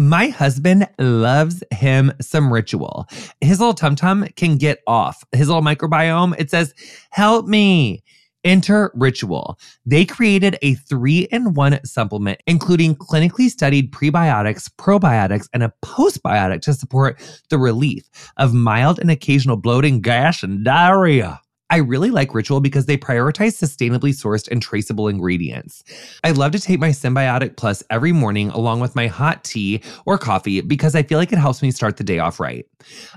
My husband loves him some ritual. His little tum tum can get off. His little microbiome, it says, Help me. Enter Ritual. They created a three in one supplement, including clinically studied prebiotics, probiotics, and a postbiotic to support the relief of mild and occasional bloating, gas, and diarrhea. I really like Ritual because they prioritize sustainably sourced and traceable ingredients. I love to take my Synbiotic Plus every morning along with my hot tea or coffee because I feel like it helps me start the day off right.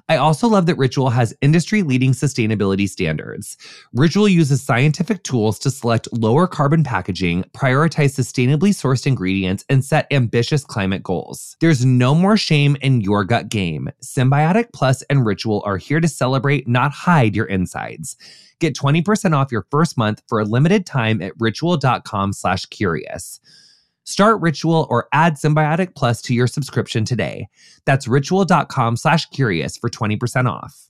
I also love that Ritual has industry leading sustainability standards. Ritual uses scientific tools to select lower carbon packaging, prioritize sustainably sourced ingredients, and set ambitious climate goals. There's no more shame in your gut game. Synbiotic Plus and Ritual are here to celebrate, not hide your insides. Get 20% off your first month for a limited time at ritual.com slash curious. Start Ritual or add Synbiotic Plus to your subscription today. That's ritual.com slash curious for 20% off.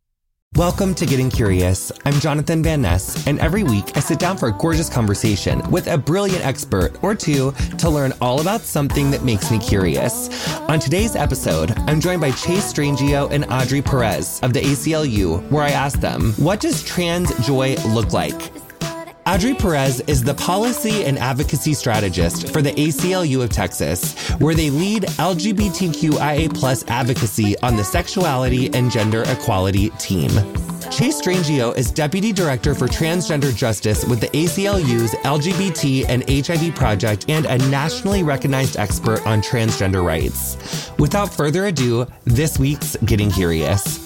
Welcome to Getting Curious. I'm Jonathan Van Ness, and every week I sit down for a gorgeous conversation with a brilliant expert or two to learn all about something that makes me curious. On today's episode, I'm joined by Chase Strangio and Adri Perez of the ACLU, where I ask them, What does trans joy look like? Adri Perez is the policy and advocacy strategist for the ACLU of Texas, where they lead LGBTQIA advocacy on the sexuality and gender equality team. Chase Strangio is Deputy Director for Transgender Justice with the ACLU's LGBT and HIV Project and a nationally recognized expert on transgender rights. Without further ado, this week's Getting Curious.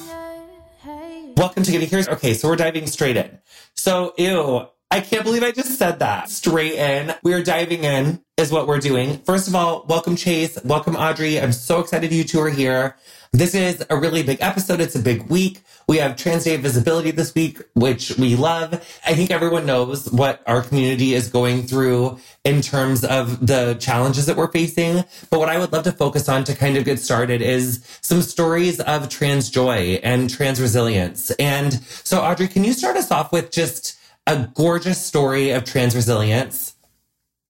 Welcome to Getting Curious. Okay, so we're diving straight in. So, ew, I can't believe I just said that. Straight in. We are diving in, is what we're doing. First of all, welcome Chase. Welcome Adri. I'm so excited you two are here. This is a really big episode. It's a big week. We have Trans Day of Visibility this week, which we love. I think everyone knows what our community is going through in terms of the challenges that we're facing. But what I would love to focus on to kind of get started is some stories of trans joy and trans resilience. And so, Adri, can you start us off with just a gorgeous story of trans resilience.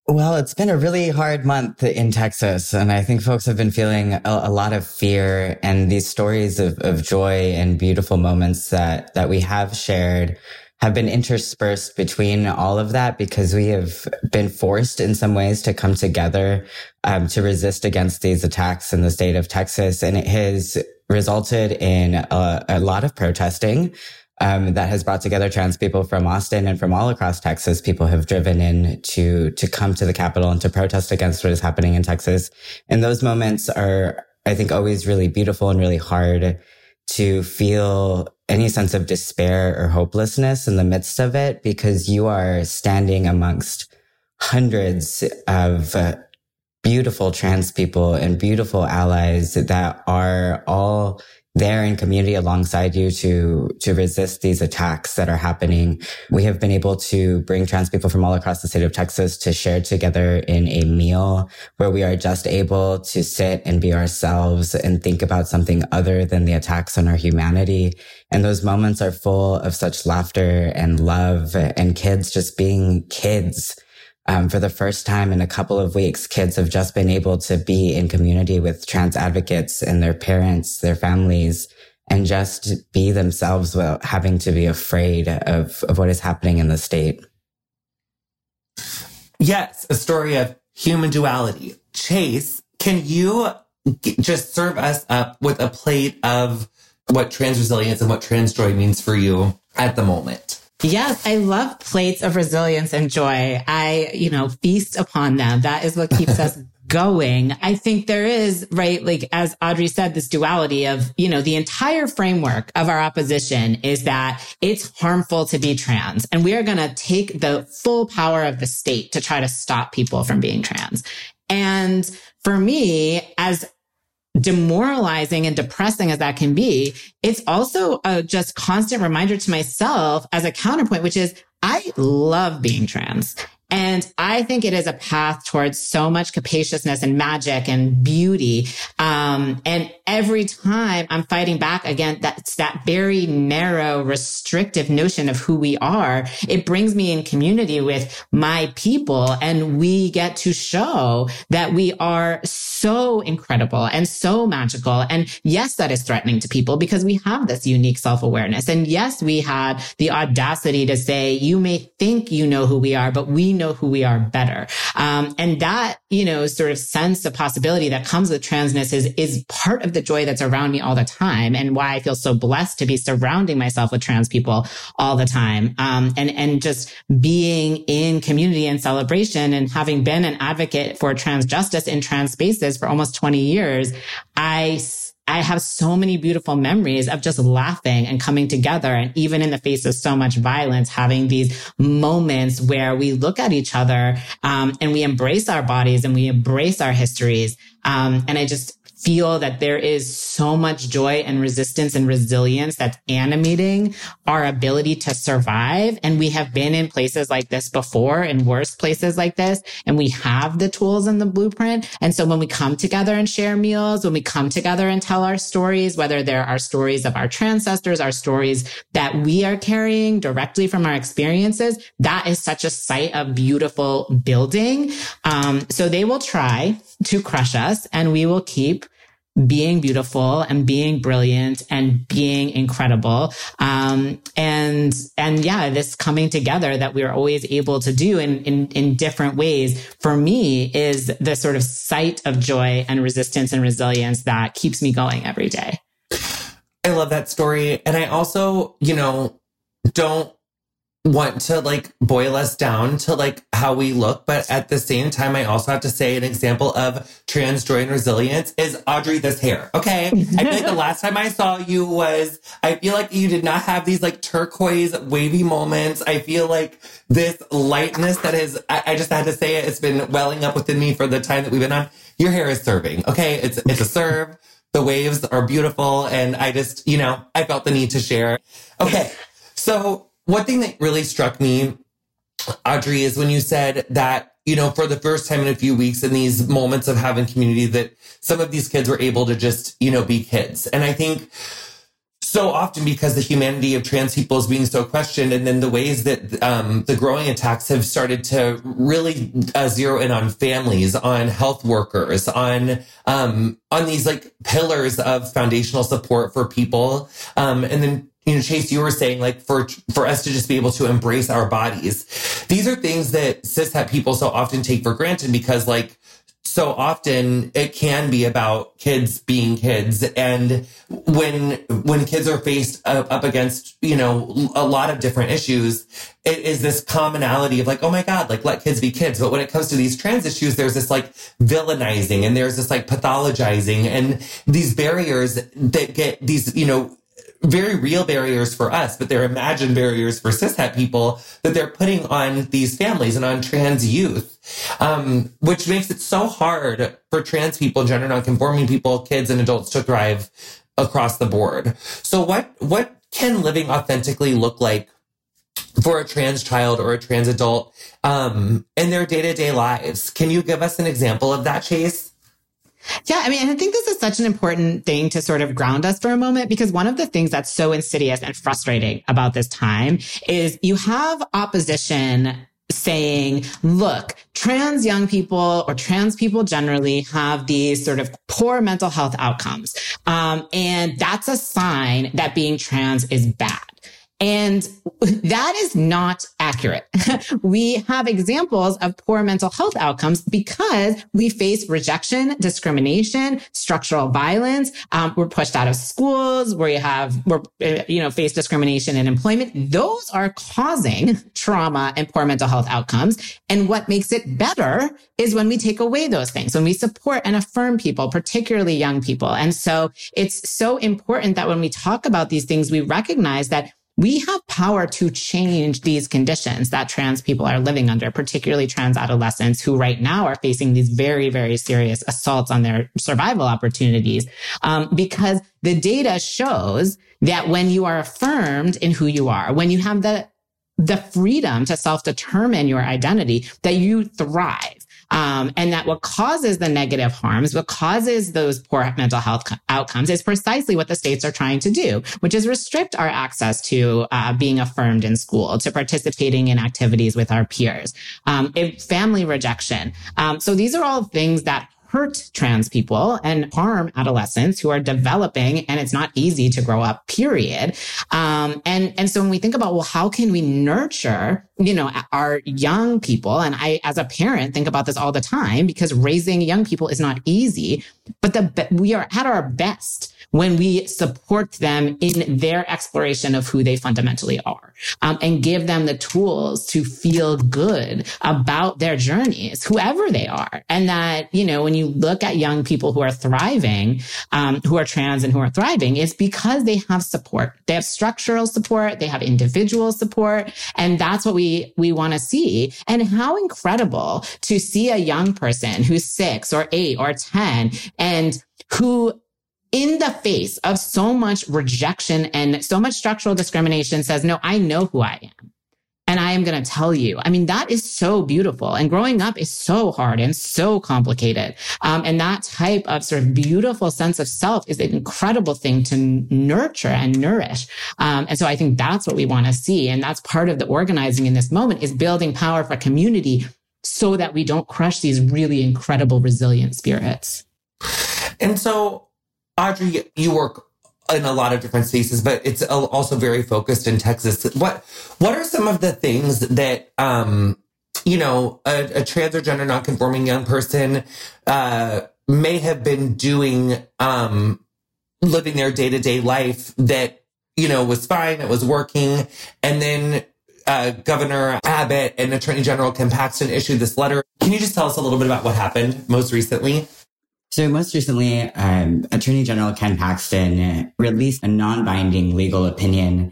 Well, it's been a really hard month in Texas, and I think folks have been feeling a, a lot of fear and these stories of, of joy and beautiful moments that, that we have shared have been interspersed between all of that because we have been forced in some ways to come together um, to resist against these attacks in the state of Texas. And it has resulted in a, a lot of protesting um, that has brought together trans people from Austin and from all across Texas. People have driven in to to come to the Capitol and to protest against what is happening in Texas. And those moments are, I think, always really beautiful and really hard to feel any sense of despair or hopelessness in the midst of it because you are standing amongst hundreds of uh, beautiful trans people and beautiful allies that are all there in community alongside you to, to resist these attacks that are happening. We have been able to bring trans people from all across the state of Texas to share together in a meal where we are just able to sit and be ourselves and think about something other than the attacks on our humanity. And those moments are full of such laughter and love and kids just being kids um, for the first time in a couple of weeks, kids have just been able to be in community with trans advocates and their parents, their families, and just be themselves without having to be afraid of, of what is happening in the state. Yes, a story of human duality. Chase, can you just serve us up with a plate of what trans resilience and what trans joy means for you at the moment? Yes, I love plates of resilience and joy. I, you know, feast upon them. That is what keeps us going. I think there is, right? Like, as Adri said, this duality of, you know, the entire framework of our opposition is that it's harmful to be trans. And we are going to take the full power of the state to try to stop people from being trans. And for me, as demoralizing and depressing as that can be, it's also a just constant reminder to myself as a counterpoint, which is I love being trans. And I think it is a path towards so much capaciousness and magic and beauty. Um, and every time I'm fighting back against that's that very narrow, restrictive notion of who we are, it brings me in community with my people and we get to show that we are so incredible and so magical. And yes, that is threatening to people because we have this unique self-awareness. And yes, we had the audacity to say, you may think you know who we are, but we know who we are better. Um, and that, you know, sort of sense of possibility that comes with transness is, is part of the joy that's around me all the time and why I feel so blessed to be surrounding myself with trans people all the time. Um, and, and just being in community and celebration and having been an advocate for trans justice in trans spaces for almost 20 years, I I have so many beautiful memories of just laughing and coming together. And even in the face of so much violence, having these moments where we look at each other, um, and we embrace our bodies and we embrace our histories. Um, and I just, feel that there is so much joy and resistance and resilience that's animating our ability to survive. And we have been in places like this before, in worse places like this, and we have the tools and the blueprint. And so when we come together and share meals, when we come together and tell our stories, whether they're our stories of our ancestors, our stories that we are carrying directly from our experiences, that is such a site of beautiful building. Um, so they will try to crush us and we will keep being beautiful and being brilliant and being incredible. Um, and, and yeah, this coming together that we're always able to do in, in, in different ways for me is the sort of sight of joy and resistance and resilience that keeps me going every day. I love that story. And I also, you know, don't want to like boil us down to like how we look, but at the same time, I also have to say an example of trans joy and resilience is Adri this hair. Okay. I feel like the last time I saw you was, I feel like you did not have these like turquoise wavy moments. I feel like this lightness that is, I, I just had to say it, it's been welling up within me for the time that we've been on. Your hair is serving. Okay. It's, it's a serve. The waves are beautiful. And I just, you know, I felt the need to share. Okay. So one thing that really struck me, Adri, is when you said that, you know, for the first time in a few weeks in these moments of having community, that some of these kids were able to just, you know, be kids. And I think so often because the humanity of trans people is being so questioned, and then the ways that um, the growing attacks have started to really uh, zero in on families, on health workers, on um, on these like pillars of foundational support for people, um, and then you know, Chase, you were saying like for, for us to just be able to embrace our bodies. These are things that cishet people so often take for granted because like so often it can be about kids being kids. And when, when kids are faced up against, you know, a lot of different issues, it is this commonality of like, oh my God, like let kids be kids. But when it comes to these trans issues, there's this like villainizing and there's this like pathologizing and these barriers that get these, you know, very real barriers for us, but they're imagined barriers for cishet people that they're putting on these families and on trans youth, um, which makes it so hard for trans people, gender nonconforming people, kids and adults to thrive across the board. So what, what can living authentically look like for a trans child or a trans adult um, in their day to day lives? Can you give us an example of that, Chase? Yeah, I mean, I think this is such an important thing to sort of ground us for a moment because one of the things that's so insidious and frustrating about this time is you have opposition saying, look, trans young people or trans people generally have these sort of poor mental health outcomes. Um, and that's a sign that being trans is bad. And that is not accurate. we have examples of poor mental health outcomes because we face rejection, discrimination, structural violence. Um, we're pushed out of schools. We have, we're, uh, you know, face discrimination in employment. Those are causing trauma and poor mental health outcomes. And what makes it better is when we take away those things, when we support and affirm people, particularly young people. And so it's so important that when we talk about these things, we recognize that we have power to change these conditions that trans people are living under, particularly trans adolescents who right now are facing these very, very serious assaults on their survival opportunities. Um, because the data shows that when you are affirmed in who you are, when you have the the freedom to self-determine your identity, that you thrive um, and that what causes the negative harms, what causes those poor mental health co- outcomes is precisely what the states are trying to do, which is restrict our access to uh, being affirmed in school, to participating in activities with our peers, um, family rejection. Um, so these are all things that hurt trans people and harm adolescents who are developing and it's not easy to grow up period. Um, and and so when we think about well how can we nurture you know our young people? And i as a parent think about this all the time because raising young people is not easy but the we are at our best when we support them in their exploration of who they fundamentally are um, and give them the tools to feel good about their journeys, whoever they are. And that, you know, when you look at young people who are thriving, um, who are trans and who are thriving, it's because they have support. They have structural support. They have individual support. And that's what we, we want to see. And how incredible to see a young person who's six or eight or 10 and who in the face of so much rejection and so much structural discrimination says, no, I know who I am. And I am going to tell you. I mean, that is so beautiful. And growing up is so hard and so complicated. Um, and that type of sort of beautiful sense of self is an incredible thing to nurture and nourish. Um, and so I think that's what we want to see. And that's part of the organizing in this moment is building power for community so that we don't crush these really incredible resilient spirits. And so Adri, you work in a lot of different spaces, but it's also very focused in Texas. What what are some of the things that um, you know a, a trans or gender nonconforming young person uh, may have been doing, um, living their day to day life that you know was fine, it was working, and then uh, Governor Abbott and Attorney General Ken Paxton issued this letter. Can you just tell us a little bit about what happened most recently? So most recently, um, Attorney General Ken Paxton released a non-binding legal opinion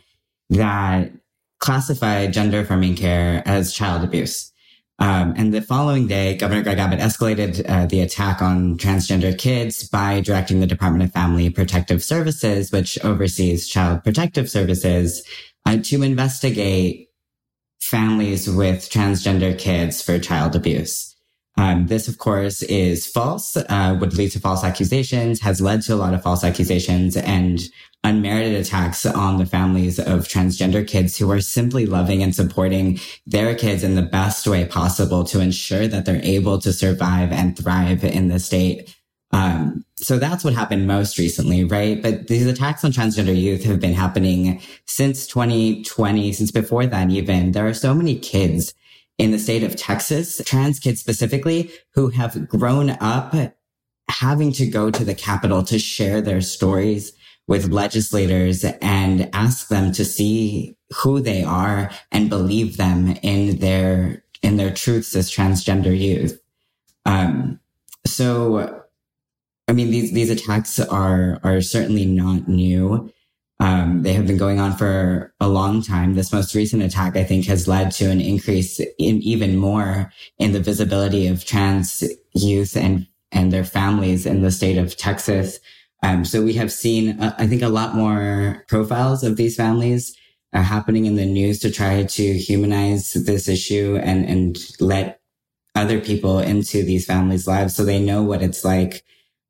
that classified gender affirming care as child abuse. Um, and the following day, Governor Greg Abbott escalated uh, the attack on transgender kids by directing the Department of Family Protective Services, which oversees child protective services, uh, to investigate families with transgender kids for child abuse. Um, this, of course, is false, uh, would lead to false accusations, has led to a lot of false accusations and unmerited attacks on the families of transgender kids who are simply loving and supporting their kids in the best way possible to ensure that they're able to survive and thrive in the state. Um, so that's what happened most recently, right? But these attacks on transgender youth have been happening since 2020, since before that even. There are so many kids in the state of Texas, trans kids specifically, who have grown up having to go to the Capitol to share their stories with legislators and ask them to see who they are and believe them in their in their truths as transgender youth. Um, so, I mean, these these attacks are are certainly not new. Um, they have been going on for a long time. This most recent attack, I think, has led to an increase in even more in the visibility of trans youth and and their families in the state of Texas. Um, so we have seen, uh, I think, a lot more profiles of these families uh, happening in the news to try to humanize this issue and and let other people into these families' lives so they know what it's like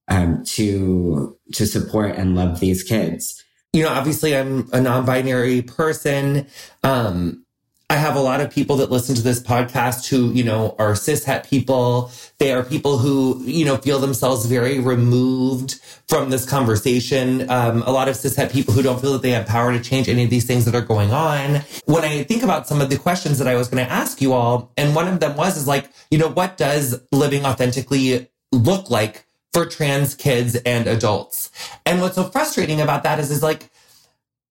um, to to support and love these kids you know, obviously I'm a non-binary person. Um, I have a lot of people that listen to this podcast who, you know, are cishet people. They are people who, you know, feel themselves very removed from this conversation. Um, a lot of cishet people who don't feel that they have power to change any of these things that are going on. When I think about some of the questions that I was going to ask you all, and one of them was, is like, you know, what does living authentically look like for trans kids and adults? And what's so frustrating about that is, is like,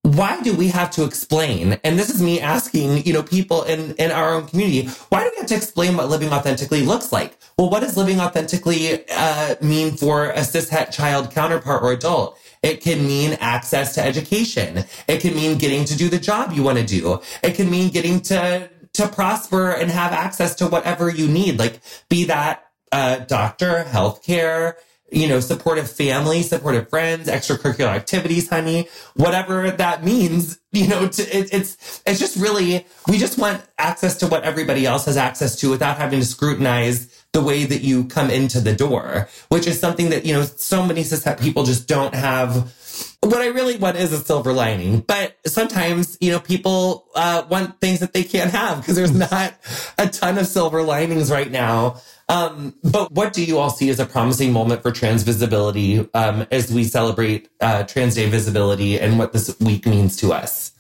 why do we have to explain? And this is me asking, you know, people in, in our own community, why do we have to explain what living authentically looks like? Well, what does living authentically uh, mean for a cishet child counterpart or adult? It can mean access to education. It can mean getting to do the job you want to do. It can mean getting to to prosper and have access to whatever you need, like be that uh, doctor, healthcare, you know, supportive family, supportive friends, extracurricular activities, honey, whatever that means, you know, to, it, it's, it's just really, we just want access to what everybody else has access to without having to scrutinize the way that you come into the door, which is something that, you know, so many cishet people just don't have. What I really want is a silver lining, but sometimes, you know, people uh, want things that they can't have because there's not a ton of silver linings right now. Um, but what do you all see as a promising moment for trans visibility um, as we celebrate uh, Trans Day visibility and what this week means to us?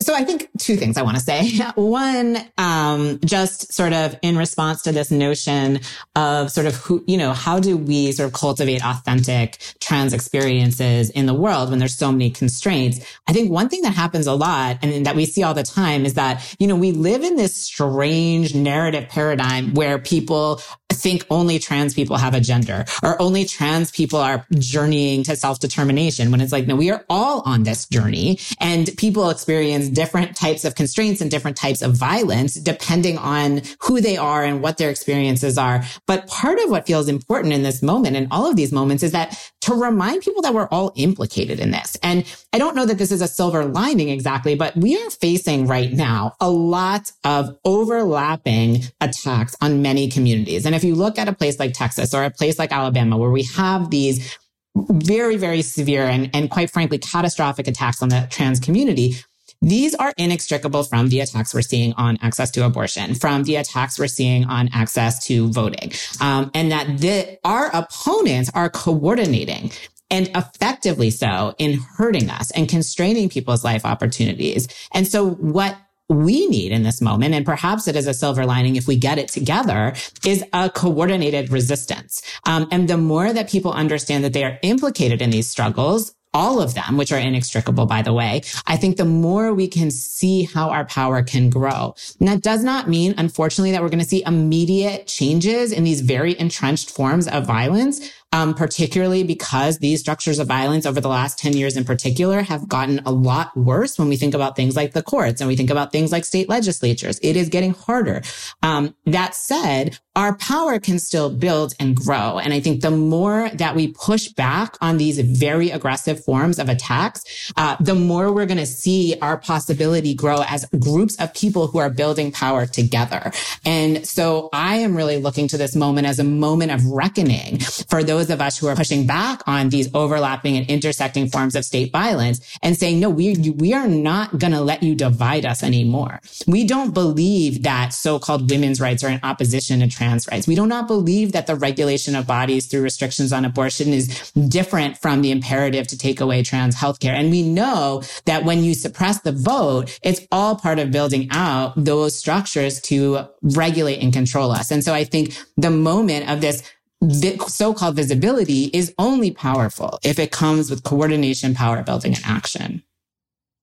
So I think two things I want to say. One, um, just sort of in response to this notion of sort of who, you know, how do we sort of cultivate authentic trans experiences in the world when there's so many constraints? I think one thing that happens a lot and that we see all the time is that, you know, we live in this strange narrative paradigm where people think only trans people have a gender or only trans people are journeying to self-determination when it's like, no, we are all on this journey and people experience different types of constraints and different types of violence depending on who they are and what their experiences are. But part of what feels important in this moment and all of these moments is that to remind people that we're all implicated in this. And I don't know that this is a silver lining exactly, but we are facing right now a lot of overlapping attacks on many communities. And if you look at a place like Texas or a place like Alabama, where we have these very, very severe and, and quite frankly, catastrophic attacks on the trans community, these are inextricable from the attacks we're seeing on access to abortion, from the attacks we're seeing on access to voting, um, and that the, our opponents are coordinating and effectively so in hurting us and constraining people's life opportunities. And so what we need in this moment, and perhaps it is a silver lining if we get it together, is a coordinated resistance. Um, and the more that people understand that they are implicated in these struggles, all of them, which are inextricable, by the way, I think the more we can see how our power can grow. And that does not mean, unfortunately, that we're going to see immediate changes in these very entrenched forms of violence um, particularly because these structures of violence over the last 10 years in particular have gotten a lot worse when we think about things like the courts and we think about things like state legislatures. It is getting harder. Um, that said, our power can still build and grow. And I think the more that we push back on these very aggressive forms of attacks, uh, the more we're going to see our possibility grow as groups of people who are building power together. And so I am really looking to this moment as a moment of reckoning for those those of us who are pushing back on these overlapping and intersecting forms of state violence and saying, no, we, we are not going to let you divide us anymore. We don't believe that so-called women's rights are in opposition to trans rights. We do not believe that the regulation of bodies through restrictions on abortion is different from the imperative to take away trans healthcare. And we know that when you suppress the vote, it's all part of building out those structures to regulate and control us. And so I think the moment of this so-called visibility is only powerful if it comes with coordination, power building, and action.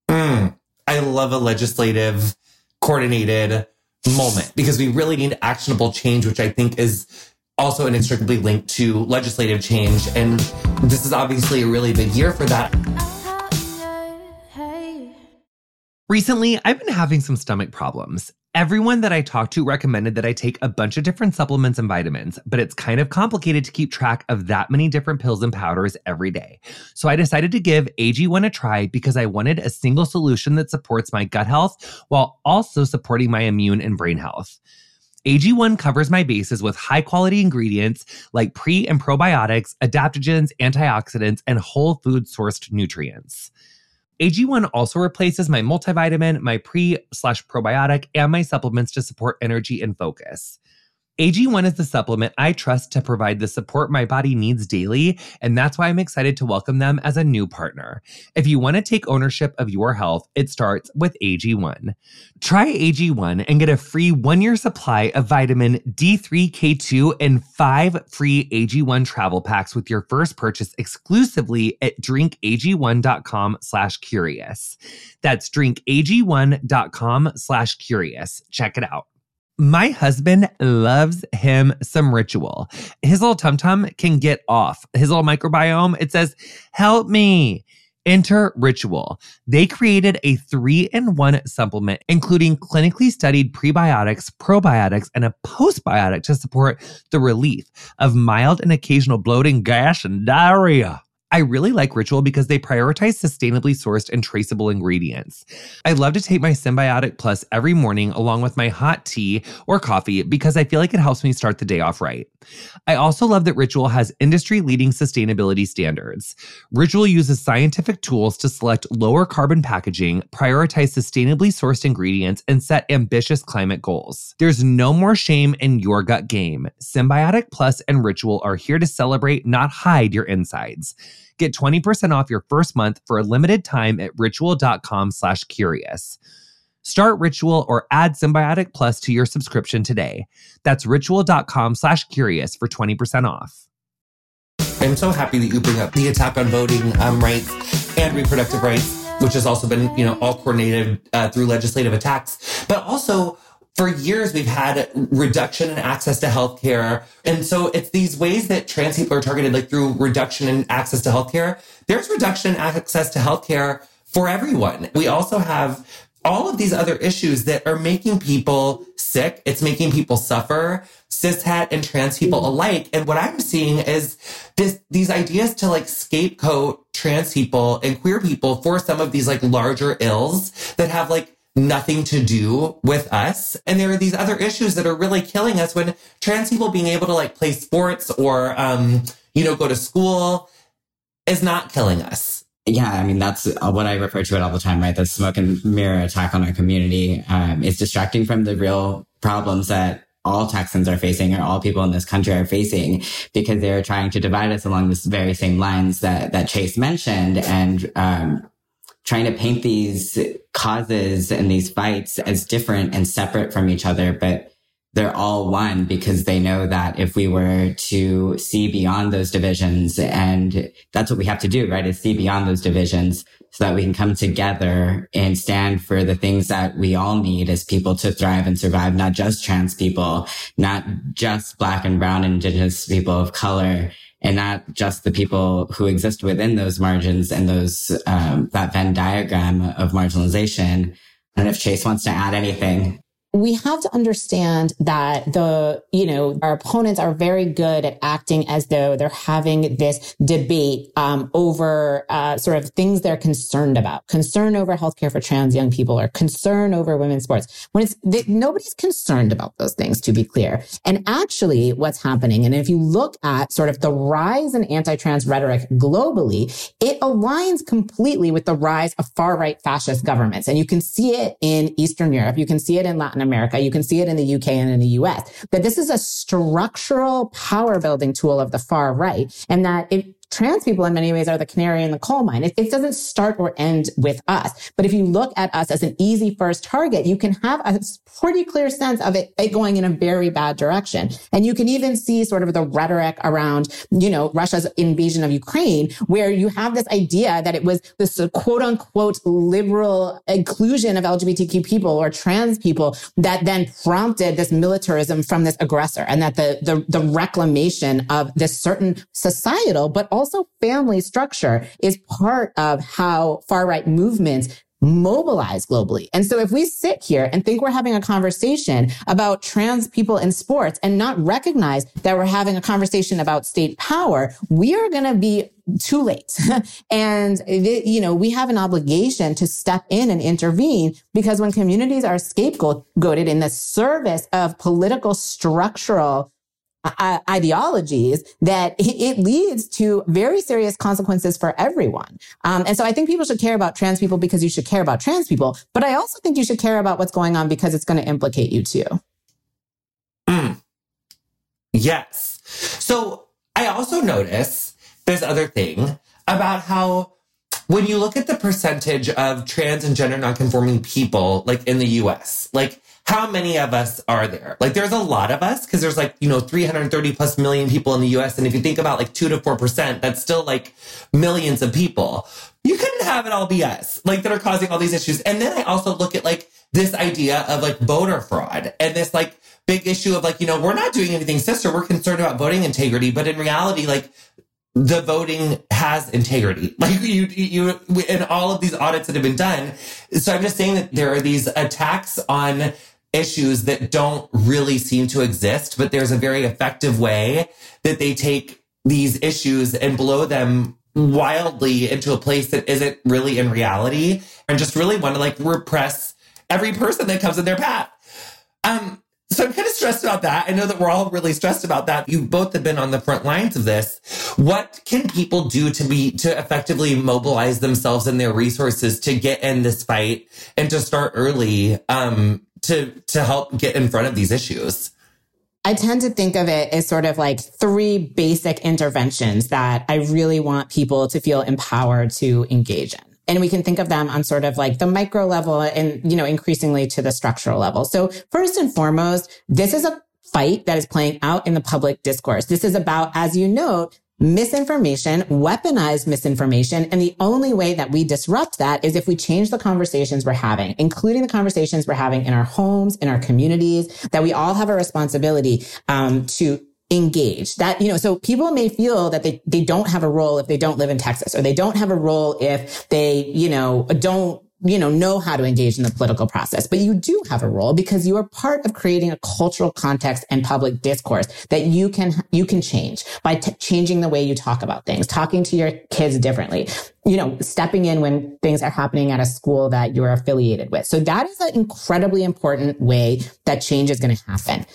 Mm, I love a legislative, coordinated moment because we really need actionable change, which I think is also inextricably linked to legislative change. And this is obviously a really big year for that. Recently, I've been having some stomach problems. Everyone that I talked to recommended that I take a bunch of different supplements and vitamins, but it's kind of complicated to keep track of that many different pills and powders every day. So I decided to give AG1 a try because I wanted a single solution that supports my gut health while also supporting my immune and brain health. AG1 covers my bases with high quality ingredients like pre and probiotics, adaptogens, antioxidants, and whole food sourced nutrients. AG1 also replaces my multivitamin, my pre slash probiotic, and my supplements to support energy and focus. AG1 is the supplement I trust to provide the support my body needs daily, and that's why I'm excited to welcome them as a new partner. If you want to take ownership of your health, it starts with AG1. Try AG1 and get a free one year supply of vitamin D3K2 and five free AG1 travel packs with your first purchase exclusively at drinkag1.com slash curious. That's drinkag1.com slash curious. Check it out. My husband loves him some ritual. His little tum tum can get off. His little microbiome, it says, Help me. Enter Ritual. They created a three in one supplement, including clinically studied prebiotics, probiotics, and a postbiotic to support the relief of mild and occasional bloating, gas, and diarrhea. I really like Ritual because they prioritize sustainably sourced and traceable ingredients. I love to take my Synbiotic Plus every morning along with my hot tea or coffee because I feel like it helps me start the day off right. I also love that Ritual has industry leading sustainability standards. Ritual uses scientific tools to select lower carbon packaging, prioritize sustainably sourced ingredients, and set ambitious climate goals. There's no more shame in your gut game. Synbiotic Plus and Ritual are here to celebrate, not hide your insides. Get 20% off your first month for a limited time at ritual.com slash curious. Start Ritual or add Synbiotic Plus to your subscription today. That's ritual.com slash curious for 20% off. I'm so happy that you bring up the attack on voting um, rights and reproductive rights, which has also been, you know, all coordinated uh, through legislative attacks, but also for years we've had reduction in access to healthcare. And so it's these ways that trans people are targeted, like through reduction in access to healthcare. There's reduction in access to healthcare for everyone. We also have all of these other issues that are making people sick. It's making people suffer, cishet and trans people alike. And what I'm seeing is this, these ideas to like scapegoat trans people and queer people for some of these like larger ills that have like nothing to do with us. And there are these other issues that are really killing us when trans people being able to like play sports or, um, you know, go to school is not killing us. Yeah, I mean, that's what I refer to it all the time, right? The smoke and mirror attack on our community um, is distracting from the real problems that all Texans are facing or all people in this country are facing because they're trying to divide us along this very same lines that, that Chase mentioned. And, um, trying to paint these causes and these fights as different and separate from each other, but they're all one because they know that if we were to see beyond those divisions and that's what we have to do, right? Is see beyond those divisions so that we can come together and stand for the things that we all need as people to thrive and survive, not just trans people, not just black and brown indigenous people of color, and not just the people who exist within those margins and those um, that Venn diagram of marginalization. And if Chase wants to add anything we have to understand that the, you know, our opponents are very good at acting as though they're having this debate um, over uh, sort of things they're concerned about, concern over healthcare for trans young people or concern over women's sports. When it's they, nobody's concerned about those things, to be clear. And actually, what's happening, and if you look at sort of the rise in anti-trans rhetoric globally, it aligns completely with the rise of far-right fascist governments, and you can see it in Eastern Europe, you can see it in Latin America. You can see it in the UK and in the US. that this is a structural power building tool of the far right. And that it trans people in many ways are the canary in the coal mine. It, it, doesn't start or end with us. But if you look at us as an easy first target, you can have a pretty clear sense of it, it, going in a very bad direction. And you can even see sort of the rhetoric around, you know, Russia's invasion of Ukraine, where you have this idea that it was this quote unquote liberal inclusion of LGBTQ people or trans people that then prompted this militarism from this aggressor and that the, the, the reclamation of this certain societal, but also family structure is part of how far right movements mobilize globally. And so if we sit here and think we're having a conversation about trans people in sports and not recognize that we're having a conversation about state power, we are going to be too late. and, you know, we have an obligation to step in and intervene because when communities are scapegoated in the service of political structural ideologies that it leads to very serious consequences for everyone. Um, and so I think people should care about trans people because you should care about trans people. But I also think you should care about what's going on because it's going to implicate you too. Mm. Yes. So I also notice this other thing about how when you look at the percentage of trans and gender nonconforming people, like in the US, like how many of us are there? Like there's a lot of us because there's like, you know, 330 plus million people in the US. And if you think about like two to 4%, that's still like millions of people. You couldn't have it all be us, like that are causing all these issues. And then I also look at like this idea of like voter fraud and this like big issue of like, you know, we're not doing anything, sister. We're concerned about voting integrity. But in reality, like the voting has integrity. Like you, you, in all of these audits that have been done. So I'm just saying that there are these attacks on issues that don't really seem to exist, but there's a very effective way that they take these issues and blow them wildly into a place that isn't really in reality and just really want to like repress every person that comes in their path. Um, so I'm kind of stressed about that. I know that we're all really stressed about that. You both have been on the front lines of this. What can people do to be, to effectively mobilize themselves and their resources to get in this fight and to start early, um, to, to help get in front of these issues? I tend to think of it as sort of like three basic interventions that I really want people to feel empowered to engage in. And we can think of them on sort of like the micro level and, you know, increasingly to the structural level. So first and foremost, this is a fight that is playing out in the public discourse. This is about, as you note, misinformation, weaponized misinformation. And the only way that we disrupt that is if we change the conversations we're having, including the conversations we're having in our homes, in our communities, that we all have a responsibility um, to engage that you know so people may feel that they they don't have a role if they don't live in Texas or they don't have a role if they you know don't you know, know how to engage in the political process, but you do have a role because you are part of creating a cultural context and public discourse that you can, you can change by t- changing the way you talk about things, talking to your kids differently, you know, stepping in when things are happening at a school that you're affiliated with. So that is an incredibly important way that change is going to happen.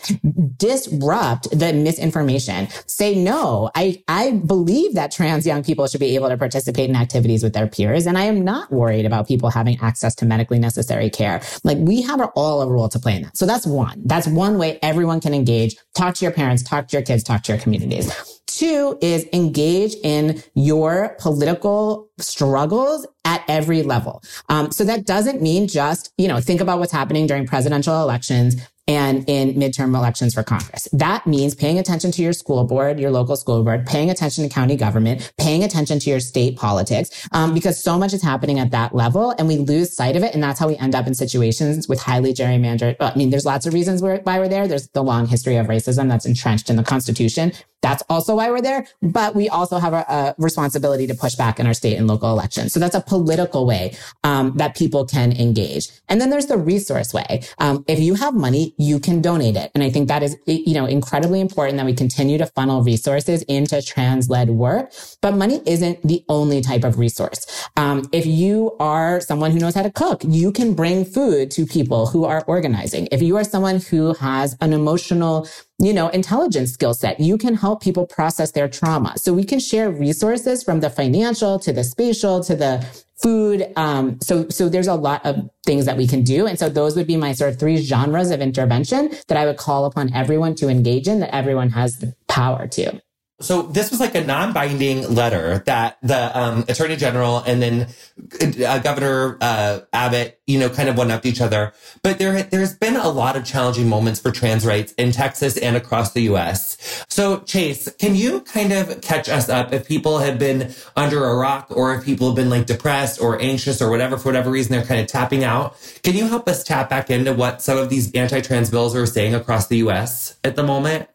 Disrupt the misinformation. Say, no, I, I believe that trans young people should be able to participate in activities with their peers. And I am not worried about people having access to medically necessary care. Like we have all a role to play in that. So that's one. That's one way everyone can engage. Talk to your parents, talk to your kids, talk to your communities. Two is engage in your political struggles at every level. Um, so that doesn't mean just, you know, think about what's happening during presidential elections and in midterm elections for Congress. That means paying attention to your school board, your local school board, paying attention to county government, paying attention to your state politics, um, because so much is happening at that level and we lose sight of it. And that's how we end up in situations with highly gerrymandered. I mean, there's lots of reasons why we're there. There's the long history of racism that's entrenched in the Constitution. That's also why we're there. But we also have a, a responsibility to push back in our state and local elections. So that's a political way um, that people can engage. And then there's the resource way. Um, if you have money, you can donate it. And I think that is, you know, incredibly important that we continue to funnel resources into trans-led work. But money isn't the only type of resource. Um, if you are someone who knows how to cook, you can bring food to people who are organizing. If you are someone who has an emotional you know, intelligence skill set. You can help people process their trauma. So we can share resources from the financial to the spatial to the food. Um, so, so there's a lot of things that we can do. And so those would be my sort of three genres of intervention that I would call upon everyone to engage in that everyone has the power to. So this was like a non-binding letter that the um, attorney general and then uh, Governor uh, Abbott, you know, kind of went up to each other. But there, there's been a lot of challenging moments for trans rights in Texas and across the U.S. So Chase, can you kind of catch us up if people have been under a rock or if people have been like depressed or anxious or whatever for whatever reason they're kind of tapping out? Can you help us tap back into what some of these anti-trans bills are saying across the U.S. at the moment?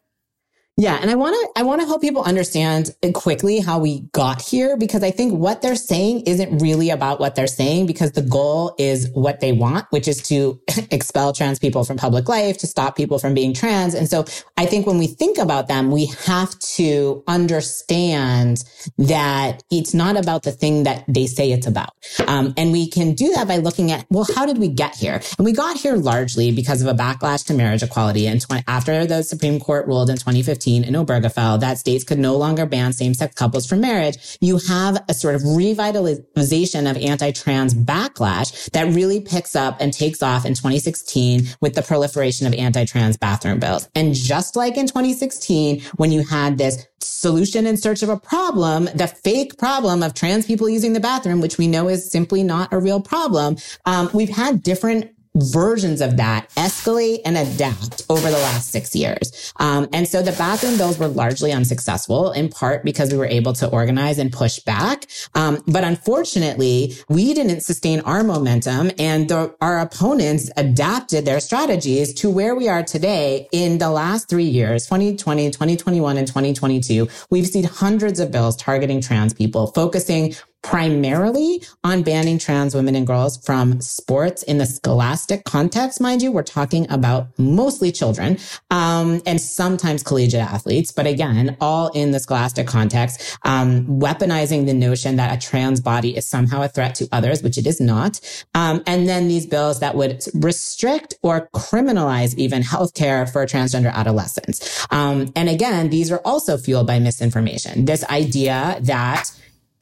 Yeah. And I want to, I want to help people understand quickly how we got here because I think what they're saying isn't really about what they're saying because the goal is what they want, which is to expel trans people from public life, to stop people from being trans. And so I think when we think about them, we have to understand that it's not about the thing that they say it's about. Um, and we can do that by looking at, well, how did we get here? And we got here largely because of a backlash to marriage equality. And tw- after the Supreme Court ruled in 2015, 2015 in Obergefell that states could no longer ban same-sex couples from marriage, you have a sort of revitalization of anti-trans backlash that really picks up and takes off in 2016 with the proliferation of anti-trans bathroom bills. And just like in 2016, when you had this solution in search of a problem, the fake problem of trans people using the bathroom, which we know is simply not a real problem. Um, we've had different versions of that escalate and adapt over the last six years. Um, and so the bathroom bills were largely unsuccessful, in part because we were able to organize and push back. Um, but unfortunately, we didn't sustain our momentum and the, our opponents adapted their strategies to where we are today in the last three years, 2020, 2021, and 2022. We've seen hundreds of bills targeting trans people, focusing primarily on banning trans women and girls from sports in the scholastic context, mind you. We're talking about mostly children, um, and sometimes collegiate athletes, but again, all in the scholastic context, um, weaponizing the notion that a trans body is somehow a threat to others, which it is not. Um, and then these bills that would restrict or criminalize even healthcare for transgender adolescents. Um, and again, these are also fueled by misinformation. This idea that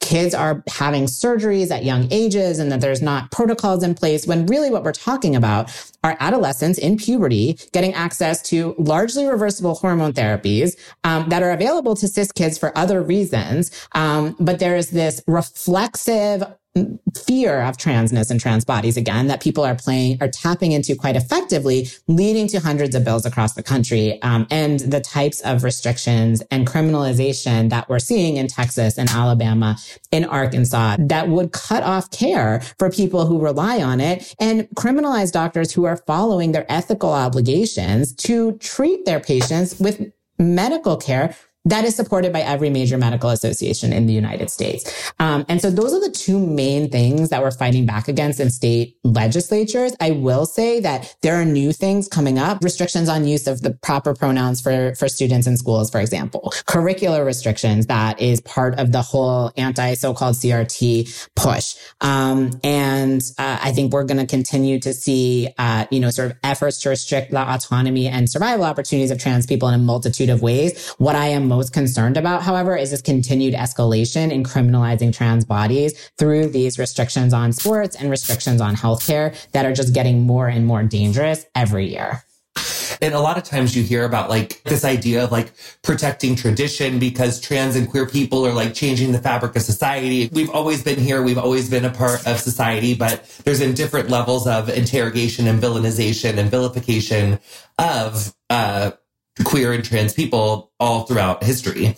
kids are having surgeries at young ages and that there's not protocols in place when really what we're talking about are adolescents in puberty getting access to largely reversible hormone therapies um, that are available to cis kids for other reasons. Um, but there is this reflexive fear of transness and trans bodies again that people are playing are tapping into quite effectively leading to hundreds of bills across the country um, and the types of restrictions and criminalization that we're seeing in texas and alabama in arkansas that would cut off care for people who rely on it and criminalize doctors who are following their ethical obligations to treat their patients with medical care that is supported by every major medical association in the United States. Um, and so those are the two main things that we're fighting back against in state legislatures. I will say that there are new things coming up, restrictions on use of the proper pronouns for, for students in schools, for example, curricular restrictions that is part of the whole anti so-called CRT push. Um, and uh, I think we're going to continue to see, uh, you know, sort of efforts to restrict the autonomy and survival opportunities of trans people in a multitude of ways. What I am most concerned about, however, is this continued escalation in criminalizing trans bodies through these restrictions on sports and restrictions on healthcare that are just getting more and more dangerous every year. And a lot of times you hear about like this idea of like protecting tradition because trans and queer people are like changing the fabric of society. We've always been here. We've always been a part of society, but there's in different levels of interrogation and villainization and vilification of, uh, queer and trans people all throughout history.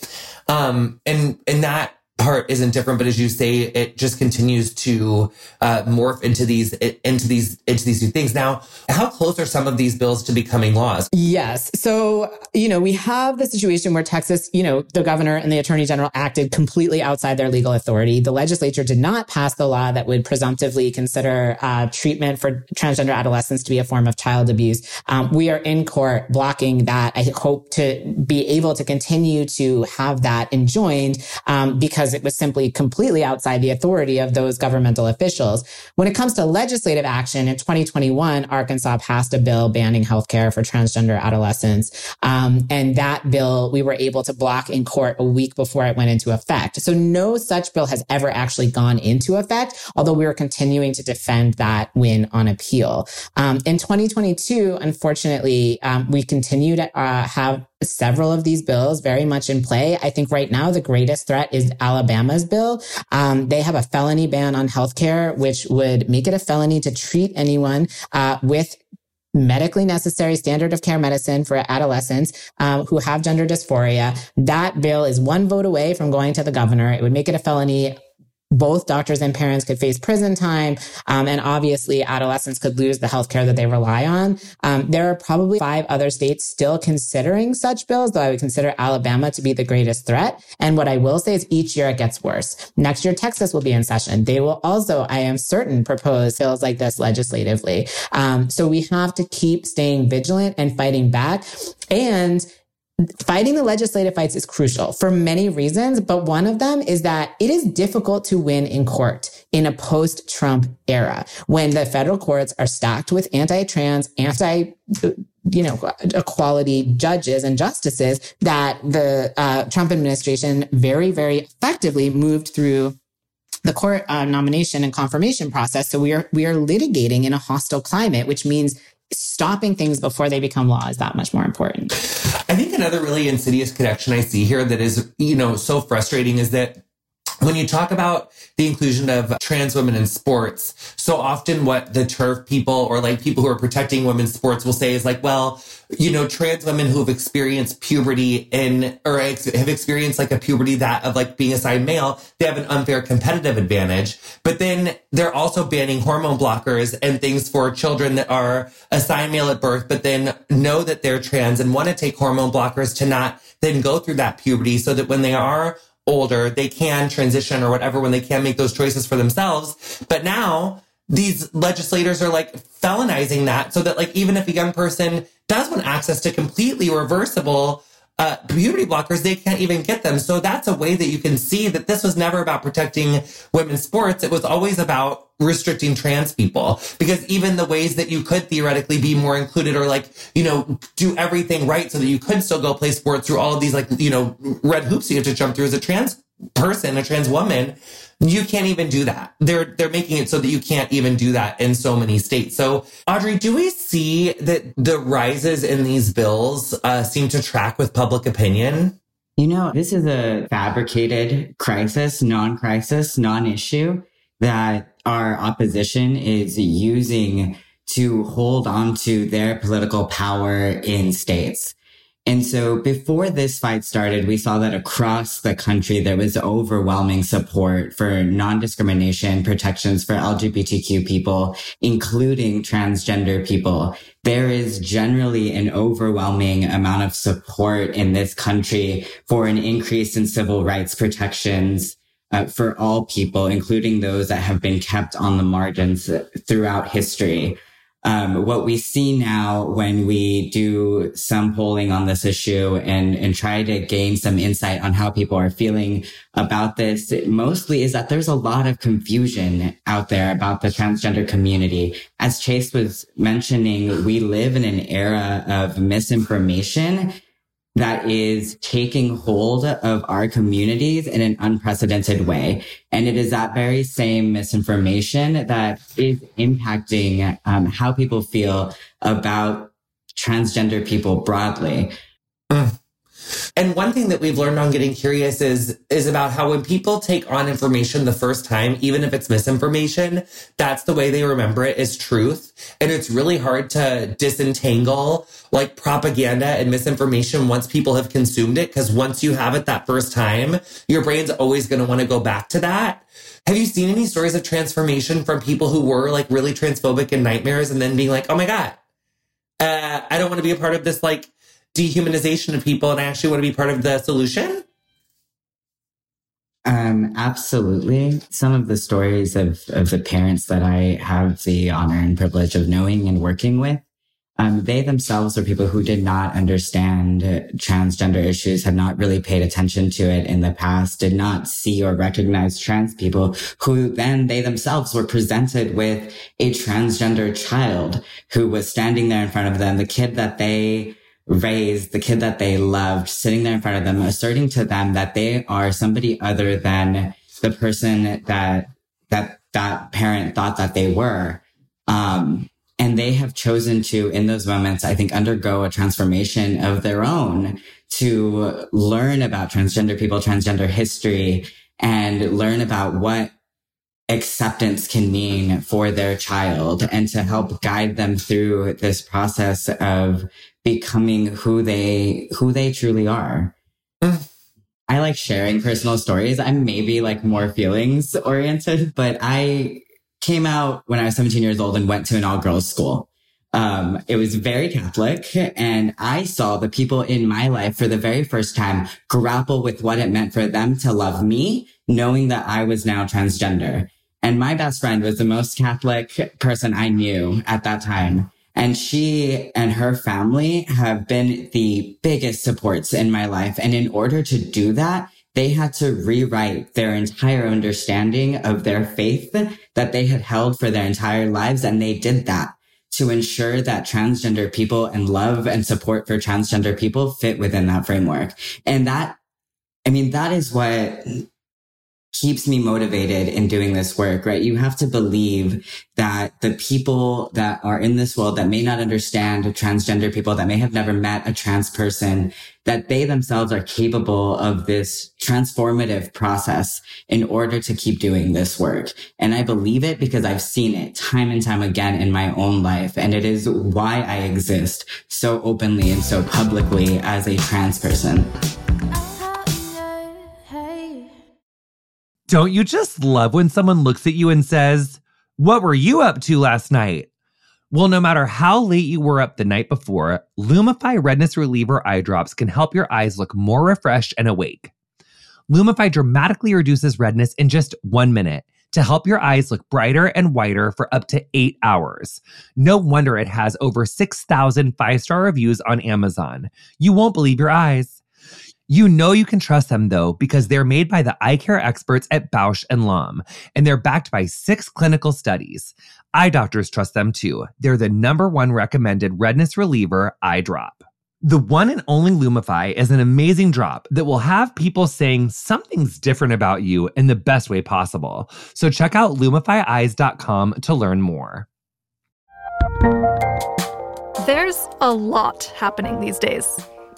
Um, and, and that part isn't different, but as you say, it just continues to uh, morph into these into these into these new things. Now, how close are some of these bills to becoming laws? Yes. So you know, we have the situation where Texas, you know, the governor and the attorney general acted completely outside their legal authority. The legislature did not pass the law that would presumptively consider uh, treatment for transgender adolescents to be a form of child abuse. Um, we are in court blocking that. I hope to be able to continue to have that enjoined um, because because it was simply completely outside the authority of those governmental officials. When it comes to legislative action in 2021, Arkansas passed a bill banning healthcare for transgender adolescents. Um, and that bill we were able to block in court a week before it went into effect. So no such bill has ever actually gone into effect, although we were continuing to defend that win on appeal. Um, in 2022, unfortunately, um, we continue to uh, have several of these bills very much in play. I think right now the greatest threat is Alabama's bill. Um, they have a felony ban on healthcare, which would make it a felony to treat anyone uh, with medically necessary standard of care medicine for adolescents um, who have gender dysphoria. That bill is one vote away from going to the governor. It would make it a felony both doctors and parents could face prison time. Um, and obviously adolescents could lose the health care that they rely on. Um, there are probably five other states still considering such bills, though I would consider Alabama to be the greatest threat. And what I will say is each year it gets worse. Next year, Texas will be in session. They will also, I am certain, propose bills like this legislatively. Um, so we have to keep staying vigilant and fighting back. And Fighting the legislative fights is crucial for many reasons, but one of them is that it is difficult to win in court in a post Trump era when the federal courts are stacked with anti trans, anti you know, equality judges and justices that the uh, Trump administration very, very effectively moved through the court uh, nomination and confirmation process. So we are we are litigating in a hostile climate, which means stopping things before they become law is that much more important. I think another really insidious connection I see here that is, you know, so frustrating is that when you talk about the inclusion of trans women in sports, so often what the TERF people or like people who are protecting women's sports will say is like, well, you know, trans women who have experienced puberty in, or ex- have experienced like a puberty that of like being assigned male, they have an unfair competitive advantage. But then they're also banning hormone blockers and things for children that are assigned male at birth, but then know that they're trans and want to take hormone blockers to not then go through that puberty so that when they are older, they can transition or whatever when they can make those choices for themselves. But now these legislators are like felonizing that so that like even if a young person does want access to completely reversible uh, puberty blockers, they can't even get them. So that's a way that you can see that this was never about protecting women's sports. It was always about restricting trans people because even the ways that you could theoretically be more included or like, you know, do everything right so that you could still go play sports through all of these like, you know, red hoops you have to jump through as a trans person, a trans woman you can't even do that. They're, they're making it so that you can't even do that in so many states. So Adri, do we see that the rises in these bills uh, seem to track with public opinion? You know, this is a fabricated crisis, non-crisis, non-issue that our opposition is using to hold on to their political power in states. And so before this fight started, we saw that across the country, there was overwhelming support for non-discrimination protections for LGBTQ people, including transgender people. There is generally an overwhelming amount of support in this country for an increase in civil rights protections uh, for all people, including those that have been kept on the margins throughout history. Um, what we see now when we do some polling on this issue and, and try to gain some insight on how people are feeling about this mostly is that there's a lot of confusion out there about the transgender community. As Chase was mentioning, we live in an era of misinformation that is taking hold of our communities in an unprecedented way. And it is that very same misinformation that is impacting um, how people feel about transgender people broadly. Mm. And one thing that we've learned on getting curious is is about how when people take on information the first time, even if it's misinformation, that's the way they remember it is truth. And it's really hard to disentangle like propaganda and misinformation once people have consumed it. Cause once you have it that first time, your brain's always going to want to go back to that. Have you seen any stories of transformation from people who were like really transphobic and nightmares and then being like, oh my God, uh, I don't want to be a part of this like dehumanization of people and I actually want to be part of the solution? Um, absolutely. Some of the stories of, of the parents that I have the honor and privilege of knowing and working with, um, they themselves are people who did not understand transgender issues, had not really paid attention to it in the past, did not see or recognize trans people who then they themselves were presented with a transgender child who was standing there in front of them, the kid that they raised the kid that they loved sitting there in front of them, asserting to them that they are somebody other than the person that, that that parent thought that they were. Um, and they have chosen to, in those moments, I think, undergo a transformation of their own to learn about transgender people, transgender history, and learn about what acceptance can mean for their child and to help guide them through this process of becoming who they who they truly are. Mm. I like sharing personal stories. I'm maybe like more feelings oriented, but I came out when I was 17 years old and went to an all girls school. Um, it was very Catholic and I saw the people in my life for the very first time grapple with what it meant for them to love me, knowing that I was now transgender. And my best friend was the most Catholic person I knew at that time. And she and her family have been the biggest supports in my life. And in order to do that, they had to rewrite their entire understanding of their faith that they had held for their entire lives. And they did that to ensure that transgender people and love and support for transgender people fit within that framework. And that, I mean, that is what keeps me motivated in doing this work, right? You have to believe that the people that are in this world that may not understand transgender people, that may have never met a trans person, that they themselves are capable of this transformative process in order to keep doing this work. And I believe it because I've seen it time and time again in my own life. And it is why I exist so openly and so publicly as a trans person. Don't you just love when someone looks at you and says, What were you up to last night? Well, no matter how late you were up the night before, Lumify Redness Reliever eye drops can help your eyes look more refreshed and awake. Lumify dramatically reduces redness in just one minute to help your eyes look brighter and whiter for up to eight hours. No wonder it has over 6,000 five star reviews on Amazon. You won't believe your eyes. You know you can trust them though because they're made by the eye care experts at Bausch and Lomb and they're backed by 6 clinical studies. Eye doctors trust them too. They're the number 1 recommended redness reliever eye drop. The one and only Lumify is an amazing drop that will have people saying something's different about you in the best way possible. So check out lumifyeyes.com to learn more. There's a lot happening these days.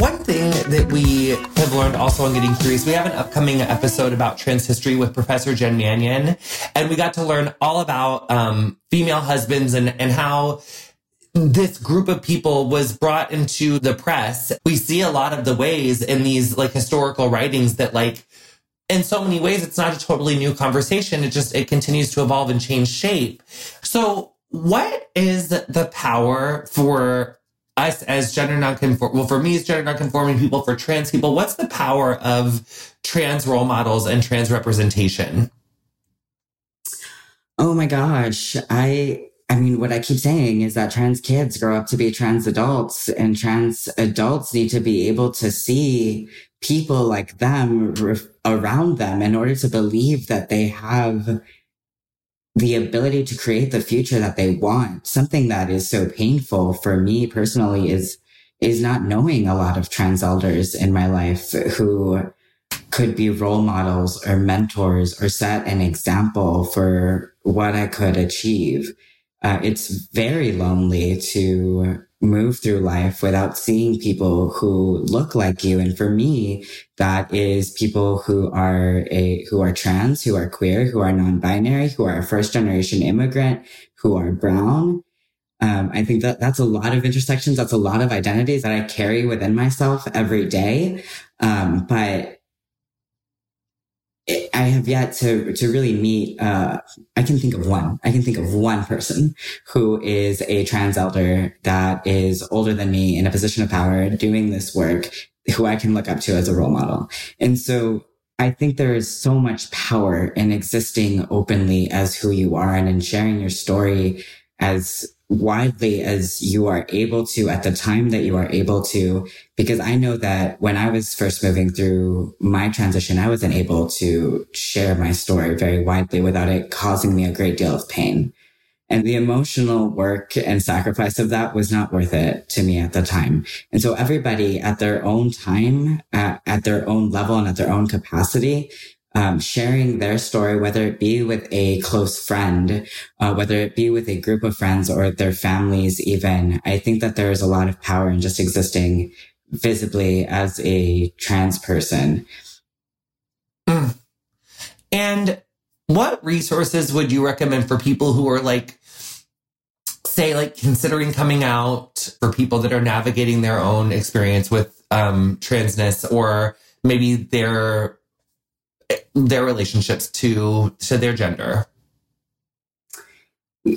one thing that we have learned also on Getting Curious, we have an upcoming episode about trans history with Professor Jen Manion, and we got to learn all about um, female husbands and, and how this group of people was brought into the press. We see a lot of the ways in these like historical writings that like in so many ways it's not a totally new conversation. It just it continues to evolve and change shape. So what is the power for us as gender nonconforming, well, for me as gender nonconforming people, for trans people, what's the power of trans role models and trans representation? Oh my gosh. I, I mean, what I keep saying is that trans kids grow up to be trans adults and trans adults need to be able to see people like them around them in order to believe that they have the ability to create the future that they want. Something that is so painful for me personally is, is not knowing a lot of trans elders in my life who could be role models or mentors or set an example for what I could achieve. Uh, it's very lonely to move through life without seeing people who look like you. And for me, that is people who are a, who are trans, who are queer, who are non-binary, who are a first generation immigrant, who are brown. Um, I think that that's a lot of intersections. That's a lot of identities that I carry within myself every day. Um, but I have yet to to really meet. Uh, I can think of one. I can think of one person who is a trans elder that is older than me in a position of power, doing this work, who I can look up to as a role model. And so I think there is so much power in existing openly as who you are and in sharing your story as widely as you are able to at the time that you are able to. Because I know that when I was first moving through my transition, I wasn't able to share my story very widely without it causing me a great deal of pain. And the emotional work and sacrifice of that was not worth it to me at the time. And so everybody at their own time, at, at their own level and at their own capacity um, sharing their story, whether it be with a close friend, uh, whether it be with a group of friends or their families, even, I think that there is a lot of power in just existing visibly as a trans person. Mm. And what resources would you recommend for people who are like, say, like considering coming out for people that are navigating their own experience with um, transness or maybe they're their relationships to to their gender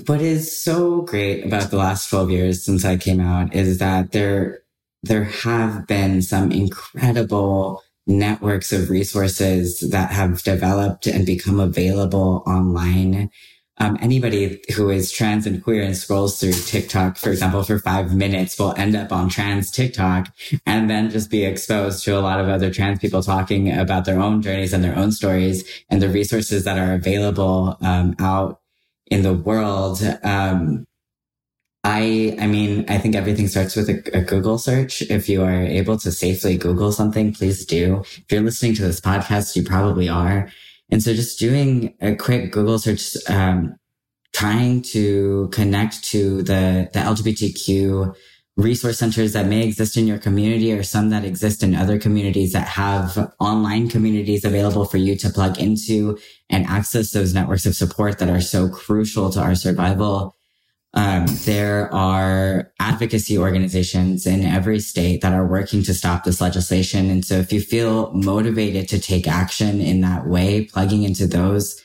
what is so great about the last 12 years since I came out is that there, there have been some incredible networks of resources that have developed and become available online. Um, anybody who is trans and queer and scrolls through TikTok, for example, for five minutes will end up on trans TikTok and then just be exposed to a lot of other trans people talking about their own journeys and their own stories and the resources that are available um, out in the world. Um, I, I mean, I think everything starts with a, a, Google search. If you are able to safely Google something, please do. If you're listening to this podcast, you probably are. And so just doing a quick Google search, um, trying to connect to the, the LGBTQ resource centers that may exist in your community or some that exist in other communities that have online communities available for you to plug into and access those networks of support that are so crucial to our survival um, there are advocacy organizations in every state that are working to stop this legislation. And so if you feel motivated to take action in that way, plugging into those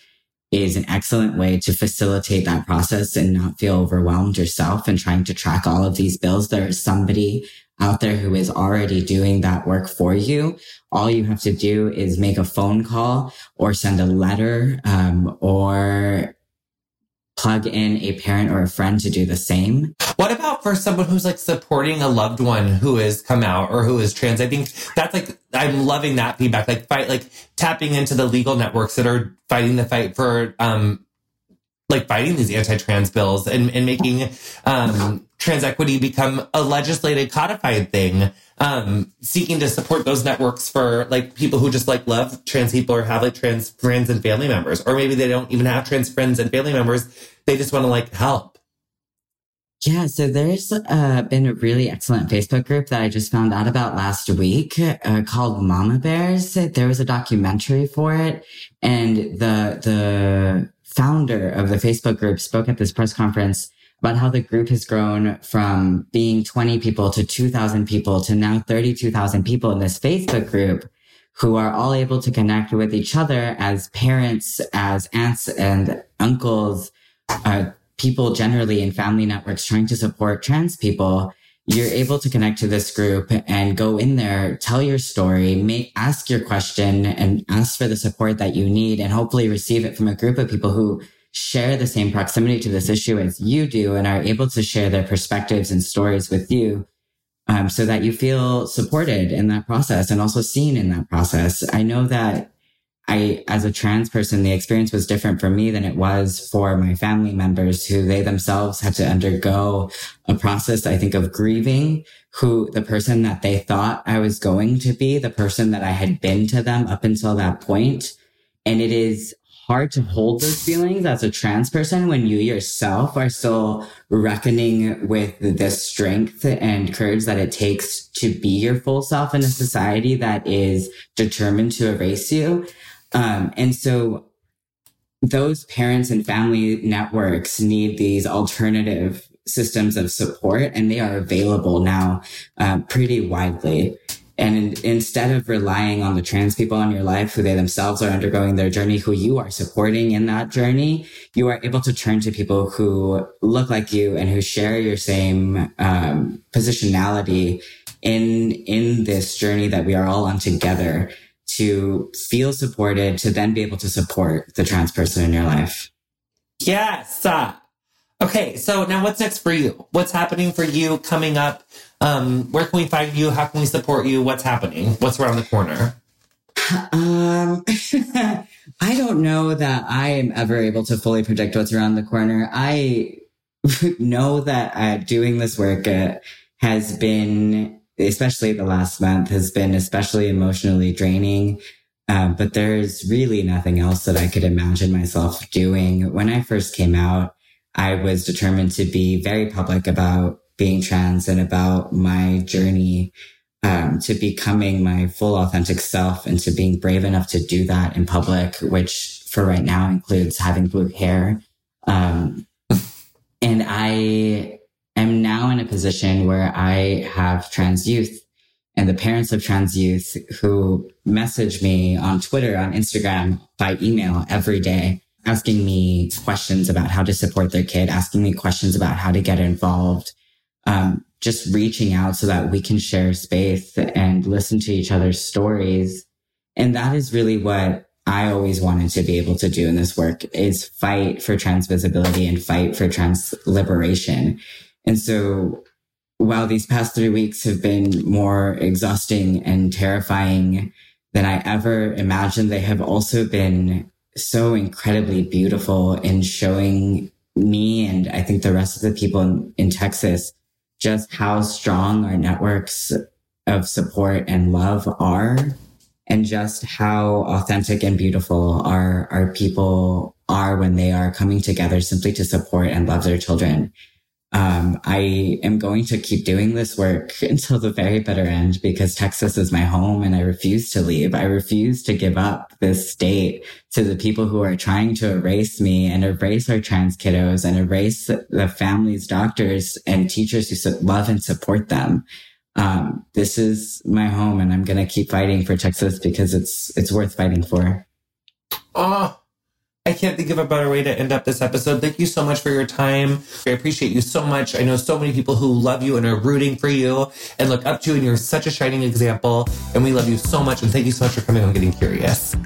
is an excellent way to facilitate that process and not feel overwhelmed yourself and trying to track all of these bills. There is somebody out there who is already doing that work for you. All you have to do is make a phone call or send a letter um, or plug in a parent or a friend to do the same. What about for someone who's like supporting a loved one who has come out or who is trans? I think that's like, I'm loving that feedback. Like fight, like tapping into the legal networks that are fighting the fight for, um, like fighting these anti-trans bills and, and making, um, trans equity become a legislated codified thing um, seeking to support those networks for like people who just like love trans people or have like trans friends and family members, or maybe they don't even have trans friends and family members. They just want to like help. Yeah, so there's uh, been a really excellent Facebook group that I just found out about last week uh, called Mama Bears. There was a documentary for it, and the the founder of the Facebook group spoke at this press conference about how the group has grown from being 20 people to 2,000 people to now 32,000 people in this Facebook group who are all able to connect with each other as parents, as aunts and uncles, uh, people generally in family networks trying to support trans people. You're able to connect to this group and go in there, tell your story, make, ask your question and ask for the support that you need and hopefully receive it from a group of people who share the same proximity to this issue as you do and are able to share their perspectives and stories with you um, so that you feel supported in that process and also seen in that process. I know that I, as a trans person, the experience was different for me than it was for my family members who they themselves had to undergo a process, I think, of grieving who the person that they thought I was going to be, the person that I had been to them up until that point. And it is hard to hold those feelings as a trans person when you yourself are still reckoning with the strength and courage that it takes to be your full self in a society that is determined to erase you. Um, and so those parents and family networks need these alternative systems of support and they are available now uh, pretty widely. And instead of relying on the trans people in your life who they themselves are undergoing their journey, who you are supporting in that journey, you are able to turn to people who look like you and who share your same um, positionality in in this journey that we are all on together to feel supported, to then be able to support the trans person in your life. Yes. Uh, okay. So now what's next for you? What's happening for you coming up? Um, where can we find you? How can we support you? What's happening? What's around the corner? Um, I don't know that I am ever able to fully predict what's around the corner. I know that uh, doing this work uh, has been, especially the last month, has been especially emotionally draining. Uh, but there's really nothing else that I could imagine myself doing. When I first came out, I was determined to be very public about being trans and about my journey um, to becoming my full authentic self and to being brave enough to do that in public, which for right now includes having blue hair. Um, and I am now in a position where I have trans youth and the parents of trans youth who message me on Twitter, on Instagram, by email every day asking me questions about how to support their kid, asking me questions about how to get involved, um, just reaching out so that we can share space and listen to each other's stories. And that is really what I always wanted to be able to do in this work is fight for trans visibility and fight for trans liberation. And so while these past three weeks have been more exhausting and terrifying than I ever imagined, they have also been so incredibly beautiful in showing me and I think the rest of the people in, in Texas just how strong our networks of support and love are and just how authentic and beautiful our, our people are when they are coming together simply to support and love their children. Um, I am going to keep doing this work until the very bitter end because Texas is my home and I refuse to leave. I refuse to give up this state to the people who are trying to erase me and erase our trans kiddos and erase the families, doctors and teachers who love and support them um, this is my home and I'm going to keep fighting for Texas because it's, it's worth fighting for. Oh, I can't think of a better way to end up this episode. Thank you so much for your time. I appreciate you so much. I know so many people who love you and are rooting for you and look up to you, and you're such a shining example. And we love you so much. And thank you so much for coming on Getting Curious.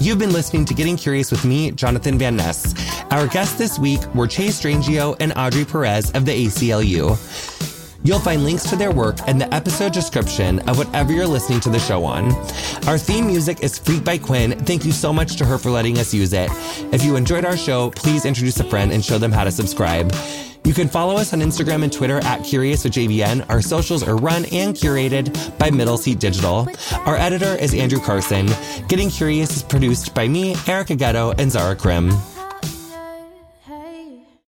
You've been listening to Getting Curious with me, Jonathan Van Ness. Our guests this week were Chase Strangio and Adri Perez of the ACLU. You'll find links to their work in the episode description of whatever you're listening to the show on. Our theme music is Freak by Quin. Thank you so much to her for letting us use it. If you enjoyed our show, please introduce a friend and show them how to subscribe. You can follow us on Instagram and Twitter at Curious with JVN. Our socials are run and curated by Middle Seat Digital. Our editor is Andrew Carson. Getting Curious is produced by me, Erica Getto, and Zahra Crim.